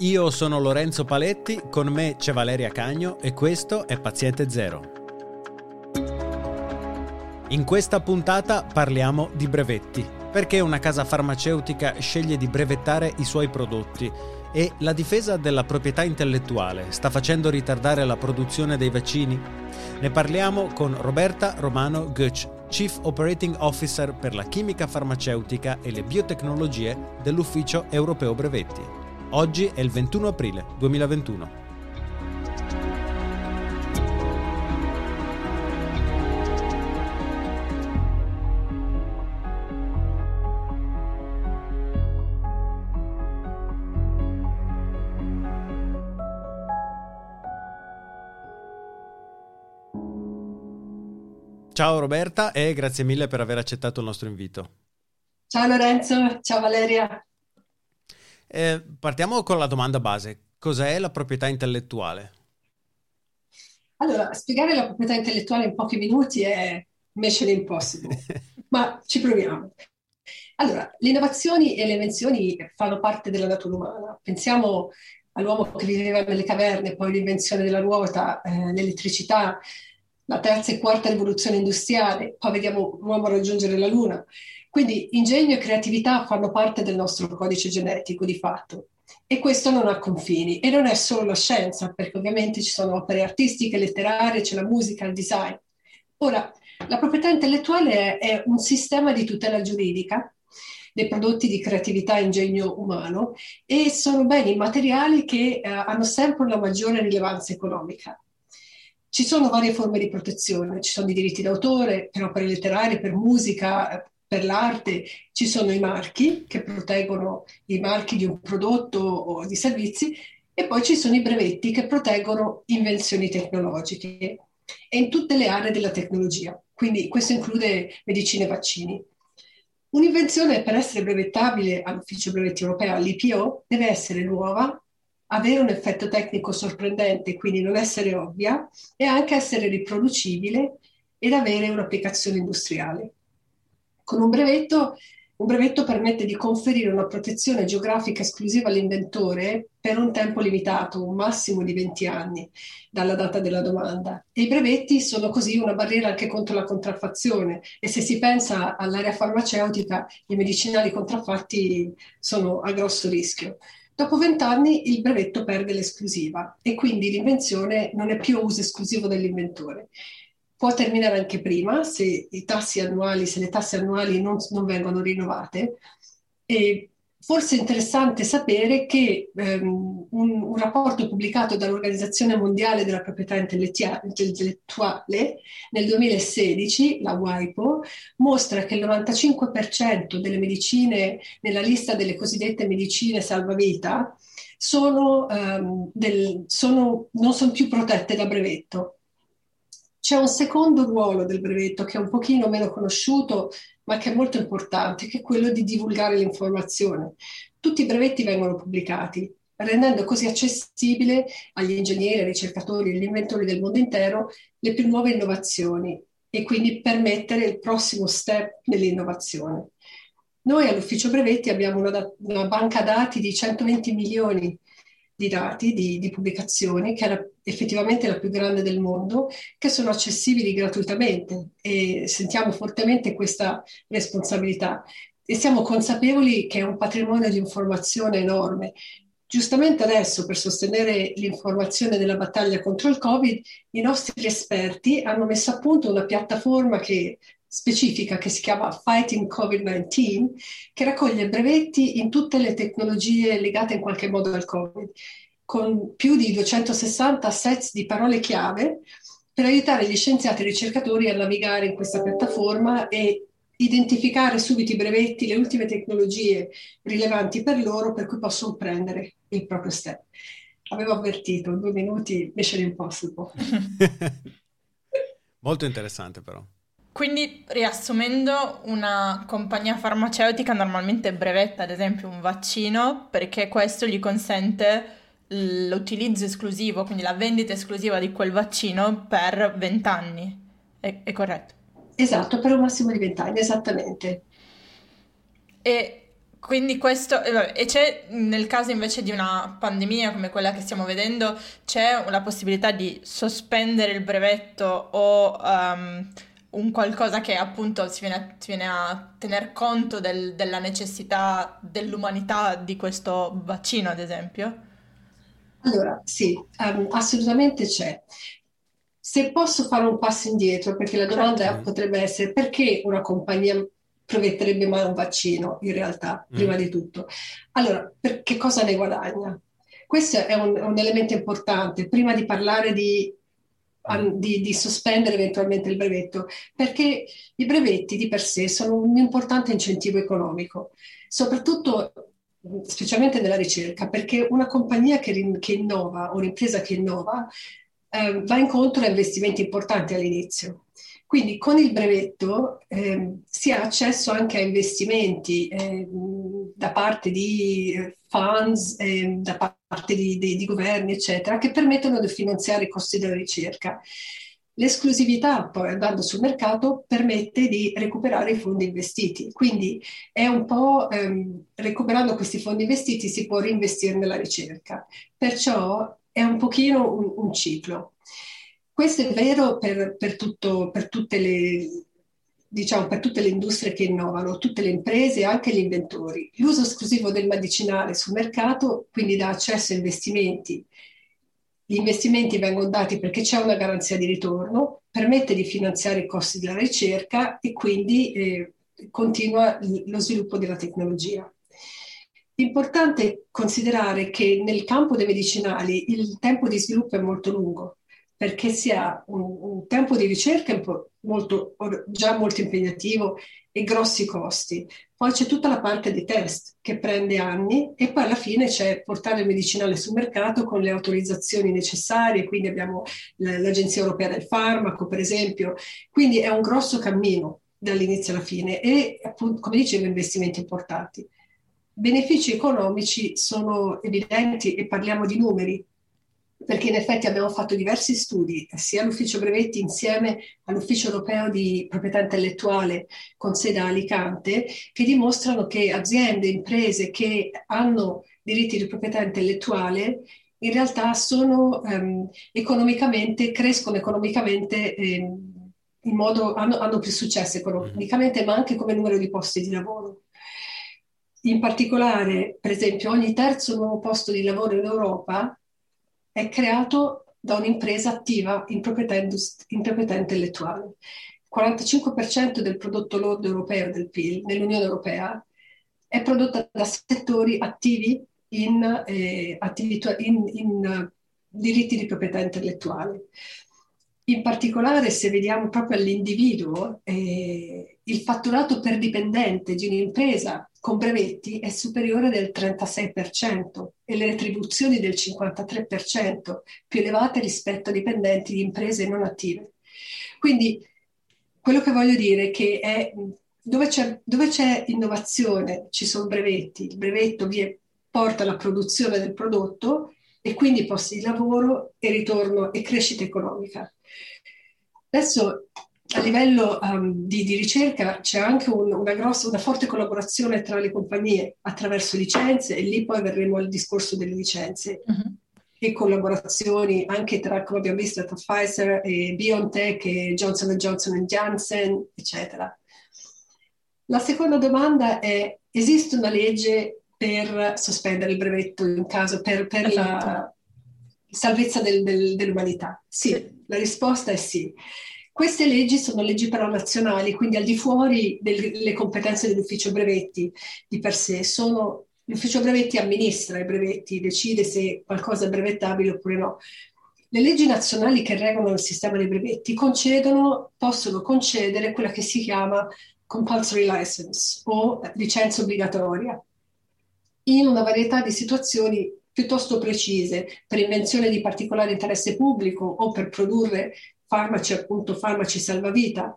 Io sono Lorenzo Paletti, con me c'è Valeria Cagno e questo è Paziente Zero. In questa puntata parliamo di brevetti, perché una casa farmaceutica sceglie di brevettare i suoi prodotti e la difesa della proprietà intellettuale sta facendo ritardare la produzione dei vaccini? Ne parliamo con Roberta Romano Götz, Chief Operating Officer per la chimica farmaceutica e le biotecnologie dell'Ufficio Europeo Brevetti. Oggi è il 21 aprile 2021. Ciao Roberta e grazie mille per aver accettato il nostro invito. Ciao Lorenzo, ciao Valeria. Eh, partiamo con la domanda base. Cos'è la proprietà intellettuale? Allora, spiegare la proprietà intellettuale in pochi minuti è mission impossible, ma ci proviamo. Allora, le innovazioni e le invenzioni fanno parte della natura umana. Pensiamo all'uomo che viveva nelle caverne, poi l'invenzione della ruota, eh, l'elettricità, la terza e quarta rivoluzione industriale, poi vediamo l'uomo raggiungere la Luna. Quindi ingegno e creatività fanno parte del nostro codice genetico di fatto. E questo non ha confini. E non è solo la scienza, perché ovviamente ci sono opere artistiche, letterarie, c'è la musica, il design. Ora, la proprietà intellettuale è, è un sistema di tutela giuridica dei prodotti di creatività e ingegno umano e sono beni materiali che eh, hanno sempre una maggiore rilevanza economica. Ci sono varie forme di protezione, ci sono i diritti d'autore per opere letterarie, per musica, per l'arte, ci sono i marchi che proteggono i marchi di un prodotto o di servizi e poi ci sono i brevetti che proteggono invenzioni tecnologiche e in tutte le aree della tecnologia. Quindi questo include medicina e vaccini. Un'invenzione per essere brevettabile all'Ufficio Brevetti Europeo, all'IPO, deve essere nuova, avere un effetto tecnico sorprendente, quindi non essere ovvia, e anche essere riproducibile ed avere un'applicazione industriale. Con un brevetto, un brevetto permette di conferire una protezione geografica esclusiva all'inventore per un tempo limitato, un massimo di 20 anni dalla data della domanda. E i brevetti sono così una barriera anche contro la contraffazione e se si pensa all'area farmaceutica, i medicinali contraffatti sono a grosso rischio. Dopo vent'anni il brevetto perde l'esclusiva e quindi l'invenzione non è più uso esclusivo dell'inventore. Può terminare anche prima se, annuali, se le tasse annuali non, non vengono rinnovate. E Forse è interessante sapere che ehm, un, un, rapporto pubblicato dall'Organizzazione Mondiale della Proprietà Intellettuale nel 2016, la WIPO, mostra che il 95% delle medicine nella lista delle cosiddette medicine salvavita sono, ehm, del, sono, non sono più protette da brevetto. C'è un secondo ruolo del brevetto che è un pochino meno conosciuto ma che è molto importante, che è quello di divulgare l'informazione. Tutti i brevetti vengono pubblicati, rendendo così accessibile agli ingegneri, ai ricercatori e agli inventori del mondo intero le più nuove innovazioni e quindi permettere il prossimo step nell'innovazione. Noi all'ufficio brevetti abbiamo una, una banca dati di 120 milioni di dati, di, di pubblicazioni, che è effettivamente la più grande del mondo, che sono accessibili gratuitamente e sentiamo fortemente questa responsabilità e siamo consapevoli che è un patrimonio di informazione enorme. Giustamente adesso, per sostenere l'informazione della battaglia contro il Covid, i nostri esperti hanno messo a punto una piattaforma che specifica che si chiama Fighting COVID-19, che raccoglie brevetti in tutte le tecnologie legate in qualche modo al Covid, con più di 260 sets di parole chiave per aiutare gli scienziati e i ricercatori a navigare in questa piattaforma e identificare subito i brevetti, le ultime tecnologie rilevanti per loro per cui possono prendere il proprio step. Avevo avvertito, due minuti, mission impossible. Molto interessante però. Quindi, riassumendo, una compagnia farmaceutica normalmente brevetta, ad esempio, un vaccino perché questo gli consente l'utilizzo esclusivo, quindi la vendita esclusiva di quel vaccino per 20 anni. È, è corretto? Esatto, per un massimo di 20 anni, esattamente. E Quindi questo, e c'è nel caso invece di una pandemia come quella che stiamo vedendo, c'è la possibilità di sospendere il brevetto o um, un qualcosa che appunto si viene a, si viene a tener conto del, della necessità dell'umanità di questo vaccino, ad esempio? Allora, sì, um, assolutamente c'è. Se posso fare un passo indietro, perché la domanda certo. potrebbe essere perché una compagnia prometterebbe mai un vaccino, in realtà, mm. prima di tutto. Allora, per che cosa ne guadagna? Questo è un, un elemento importante, prima di parlare di di, di, sospendere eventualmente il brevetto, perché i brevetti di per sé sono un importante incentivo economico, soprattutto specialmente nella ricerca, perché una compagnia che, che innova, un'impresa che innova, eh, va incontro a investimenti importanti all'inizio. Quindi con il brevetto eh, si ha accesso anche a investimenti eh, da parte di eh, funds, eh, da parte di, di, di, governi, eccetera, che permettono di finanziare i costi della ricerca. L'esclusività, poi andando sul mercato, permette di recuperare i fondi investiti. Quindi è un po' ehm, recuperando questi fondi investiti si può reinvestire nella ricerca. Perciò è un pochino un, un ciclo. Questo è vero per, per, tutto, per, tutte le, diciamo, per tutte le industrie che innovano, tutte le imprese e anche gli inventori. L'uso esclusivo del medicinale sul mercato quindi dà accesso a investimenti. Gli investimenti vengono dati perché c'è una garanzia di ritorno, permette di finanziare i costi della ricerca e quindi eh, continua lo sviluppo della tecnologia. Importante considerare che nel campo dei medicinali il tempo di sviluppo è molto lungo, perché si ha un, un tempo di ricerca molto, già molto impegnativo e grossi costi. Poi c'è tutta la parte dei test che prende anni e poi alla fine c'è portare il medicinale sul mercato con le autorizzazioni necessarie, quindi abbiamo l'Agenzia Europea del Farmaco per esempio, quindi è un grosso cammino dall'inizio alla fine e appunto come dicevo investimenti importanti. Benefici economici sono evidenti e parliamo di numeri, perché in effetti abbiamo fatto diversi studi, sia all'ufficio brevetti insieme all'ufficio europeo di proprietà intellettuale con sede a Alicante, che dimostrano che aziende, imprese che hanno diritti di proprietà intellettuale in realtà sono ehm, economicamente, crescono economicamente ehm, in modo, hanno, hanno più successo economicamente, ma anche come numero di posti di lavoro. In particolare, per esempio, ogni terzo nuovo posto di lavoro in Europa è creato da un'impresa attiva in proprietà, indust- in proprietà intellettuale. Il 45% del prodotto lordo europeo del PIL nell'Unione Europea è prodotto da settori attivi in, eh, attività, in, in uh, diritti di proprietà intellettuale. In particolare, se vediamo proprio all'individuo, eh, il fatturato per dipendente di un'impresa con brevetti è superiore del 36% e le retribuzioni del 53%, più elevate rispetto a dipendenti di imprese non attive. Quindi quello che voglio dire è che è, dove, c'è, dove, c'è, innovazione ci sono brevetti, il brevetto vi porta alla produzione del prodotto e quindi posti di lavoro e ritorno e crescita economica. Adesso a livello um, di, di, ricerca c'è anche un, una, grossa, una forte collaborazione tra le compagnie attraverso licenze e lì poi verremo al discorso delle licenze uh-huh. e collaborazioni anche tra, come abbiamo visto, tra Pfizer e BioNTech e Johnson Johnson Janssen, eccetera. La seconda domanda è, esiste una legge per sospendere il brevetto in caso, per, per esatto. la salvezza del, del, dell'umanità? Sì, sì, la risposta è sì. Queste leggi sono leggi però nazionali, quindi al di fuori delle competenze dell'ufficio brevetti di per sé, sono, l'ufficio brevetti amministra i brevetti, decide se qualcosa è brevettabile oppure no. Le leggi nazionali che regolano il sistema dei brevetti concedono, possono concedere quella che si chiama compulsory license o licenza obbligatoria in una varietà di situazioni piuttosto precise per invenzione di particolare interesse pubblico o per produrre farmaci, appunto farmaci salvavita.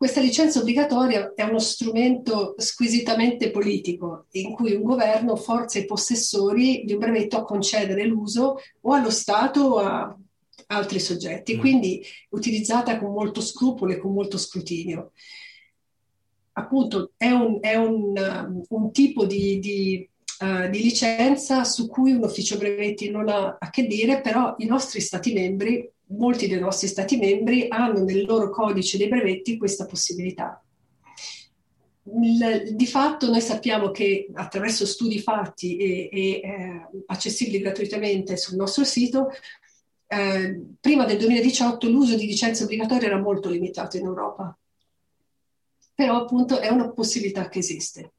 Questa licenza obbligatoria è uno strumento squisitamente politico in cui un governo forza i possessori di un brevetto a concedere l'uso o allo Stato o a altri soggetti, mm. quindi utilizzata con molto scrupolo e con molto scrutinio. appunto è un, è un, um, un tipo di, di, uh, di, licenza su cui un ufficio brevetti non ha a che dire, però i nostri Stati membri, molti dei nostri Stati membri hanno nel loro codice dei brevetti questa possibilità. Il, di fatto noi sappiamo che attraverso studi fatti e, e eh, accessibili gratuitamente sul nostro sito, eh, prima del 2018 l'uso di licenze obbligatorie era molto limitato in Europa però appunto è una possibilità che esiste.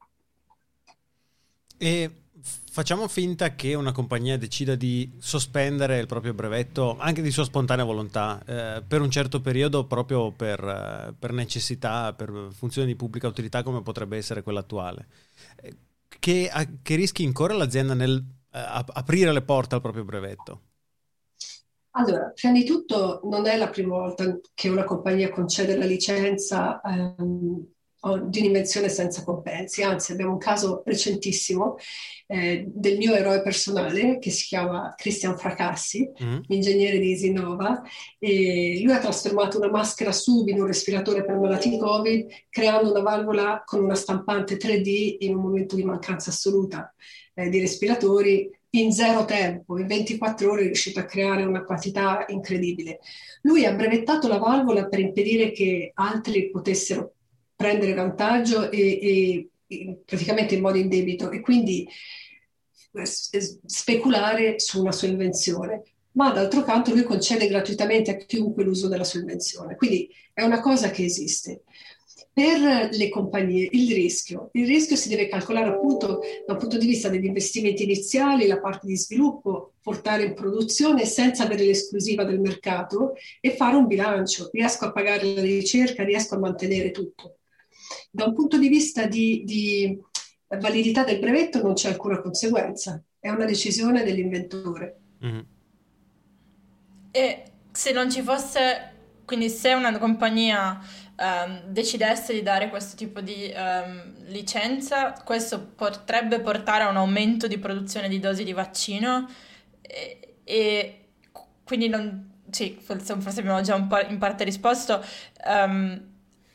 E facciamo finta che una compagnia decida di sospendere il proprio brevetto anche di sua spontanea volontà eh, per un certo periodo proprio per, eh, per, necessità, per funzioni di pubblica utilità come potrebbe essere quella attuale. Eh, che, a, che rischi incorre l'azienda nel eh, aprire le porte al proprio brevetto? Allora, prima di tutto non è la prima volta che una compagnia concede la licenza ehm, di un'invenzione senza compensi, anzi abbiamo un caso recentissimo eh, del mio eroe personale che si chiama Cristian Fracassi, mm. ingegnere di Isinova, e lui ha trasformato una maschera sub in un respiratore per malati Covid, creando una valvola con una stampante 3D in un momento di mancanza assoluta eh, di respiratori in zero tempo, in 24 ore è riuscito a creare una quantità incredibile. Lui ha brevettato la valvola per impedire che altri potessero prendere vantaggio e, e praticamente in modo indebito e quindi eh, speculare su una sua invenzione. Ma d'altro canto lui concede gratuitamente a chiunque l'uso della sua invenzione. Quindi è una cosa che esiste. Per le compagnie il rischio, il rischio si deve calcolare appunto dal punto di vista degli investimenti iniziali, la parte di sviluppo, portare in produzione senza avere l'esclusiva del mercato e fare un bilancio. Riesco a pagare la ricerca, riesco a mantenere tutto. Da un punto di vista di, di validità del brevetto non c'è alcuna conseguenza, è una decisione dell'inventore. Mm. E se non ci fosse, quindi se una compagnia um, decidesse di dare questo tipo di um, licenza, questo potrebbe portare a un aumento di produzione di dosi di vaccino e, e quindi non, sì, forse, forse, abbiamo già un po' in parte risposto. Um,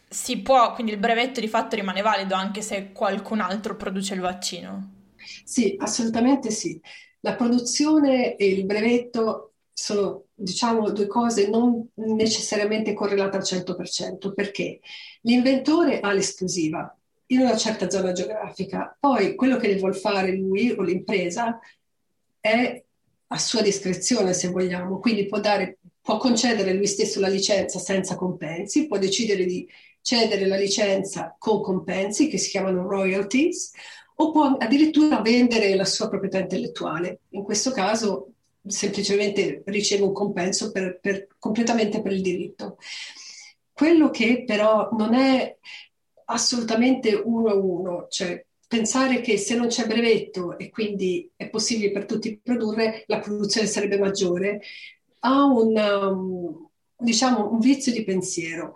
si può, quindi il brevetto di fatto rimane valido anche se qualcun altro produce il vaccino? Sì, assolutamente sì. La produzione e il brevetto sono, diciamo, due cose non necessariamente correlate al 100%, perché l'inventore ha l'esclusiva in una certa zona geografica, poi quello che ne vuol fare lui o l'impresa è a sua discrezione, se vogliamo, quindi può, dare, può concedere lui stesso la licenza senza compensi, può decidere di cedere la licenza con compensi, che si chiamano royalties, o può addirittura vendere la sua proprietà intellettuale. In questo caso semplicemente riceve un compenso per, per, completamente per il diritto. Quello che però non è assolutamente uno a uno, cioè pensare che se non c'è brevetto e quindi è possibile per tutti produrre, la produzione sarebbe maggiore, ha un, um, diciamo, un vizio di pensiero.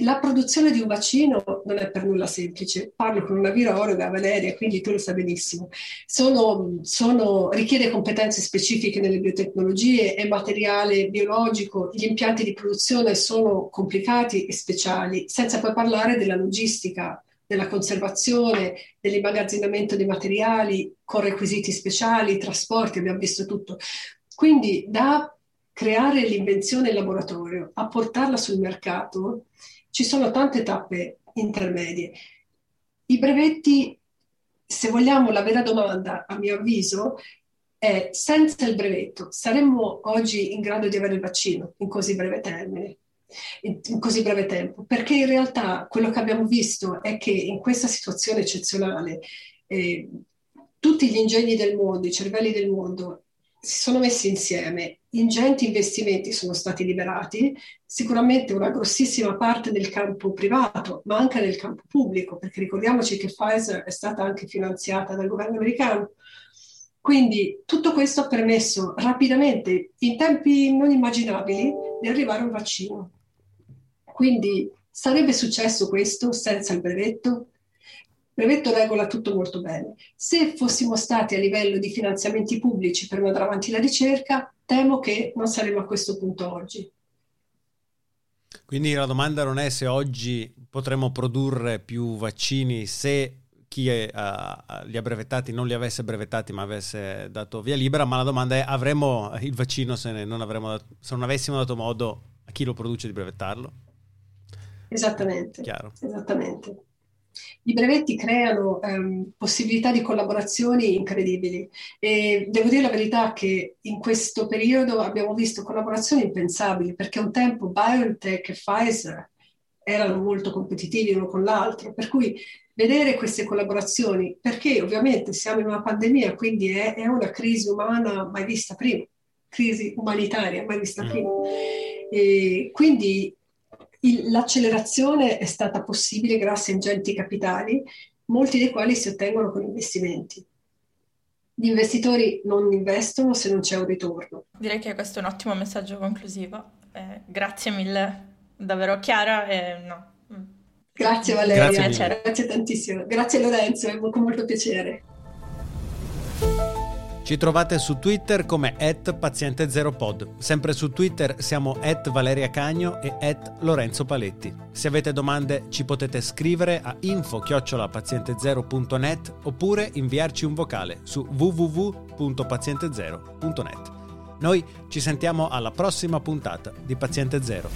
La produzione di un vaccino non è per nulla semplice. Parlo con una virologa, Valeria, quindi tu lo sai benissimo. Sono, sono, richiede competenze specifiche nelle biotecnologie, è materiale biologico, gli impianti di produzione sono complicati e speciali, senza poi parlare della logistica, della conservazione, dell'immagazzinamento dei materiali con requisiti speciali, trasporti, abbiamo visto tutto. Quindi da creare l'invenzione in laboratorio a portarla sul mercato ci sono tante tappe intermedie. I brevetti, se vogliamo, la vera domanda, a mio avviso, è senza il brevetto saremmo oggi in grado di avere il vaccino in così breve termine, in, così breve tempo? Perché in realtà quello che abbiamo visto è che in questa situazione eccezionale eh, tutti gli ingegni del mondo, i cervelli del mondo si sono messi insieme, ingenti investimenti sono stati liberati, sicuramente una grossissima parte nel campo privato, ma anche nel campo pubblico, perché ricordiamoci che Pfizer è stata anche finanziata dal governo americano. Quindi tutto questo ha permesso rapidamente, in tempi non immaginabili, di arrivare a un vaccino. Quindi sarebbe successo questo senza il brevetto? Brevetto regola tutto molto bene. Se fossimo stati a livello di finanziamenti pubblici per mandare avanti la ricerca, temo che non saremmo a questo punto oggi. Quindi la domanda non è se oggi potremmo produrre più vaccini se chi è, uh, li ha brevettati non li avesse brevettati ma avesse dato via libera, ma la domanda è avremmo il vaccino se non, dato, se non avessimo dato modo a chi lo produce di brevettarlo? Esattamente. Chiaro. Esattamente. I brevetti creano um, possibilità di collaborazioni incredibili e devo dire la verità che in questo periodo abbiamo visto collaborazioni impensabili perché un tempo BioNTech e Pfizer erano molto competitivi uno con l'altro, per cui vedere queste collaborazioni, perché ovviamente siamo in una pandemia, quindi è, è una crisi umana mai vista prima, crisi umanitaria mai vista mm. prima. E quindi il, l'accelerazione è stata possibile grazie a ingenti capitali, molti dei quali si ottengono con investimenti. Gli investitori non investono se non c'è un ritorno. Direi che questo è un ottimo messaggio conclusivo. Eh, grazie mille, davvero chiara e no. Mm. Grazie Valeria, grazie, grazie tantissimo. Grazie Lorenzo, è con molto piacere. Ci trovate su Twitter come at paziente0pod. Sempre su Twitter siamo at Valeria Cagno e at Lorenzo Paletti. Se avete domande ci potete scrivere a info-paziente0.net oppure inviarci un vocale su www.paziente0.net. Noi ci sentiamo alla prossima puntata di Paziente Zero.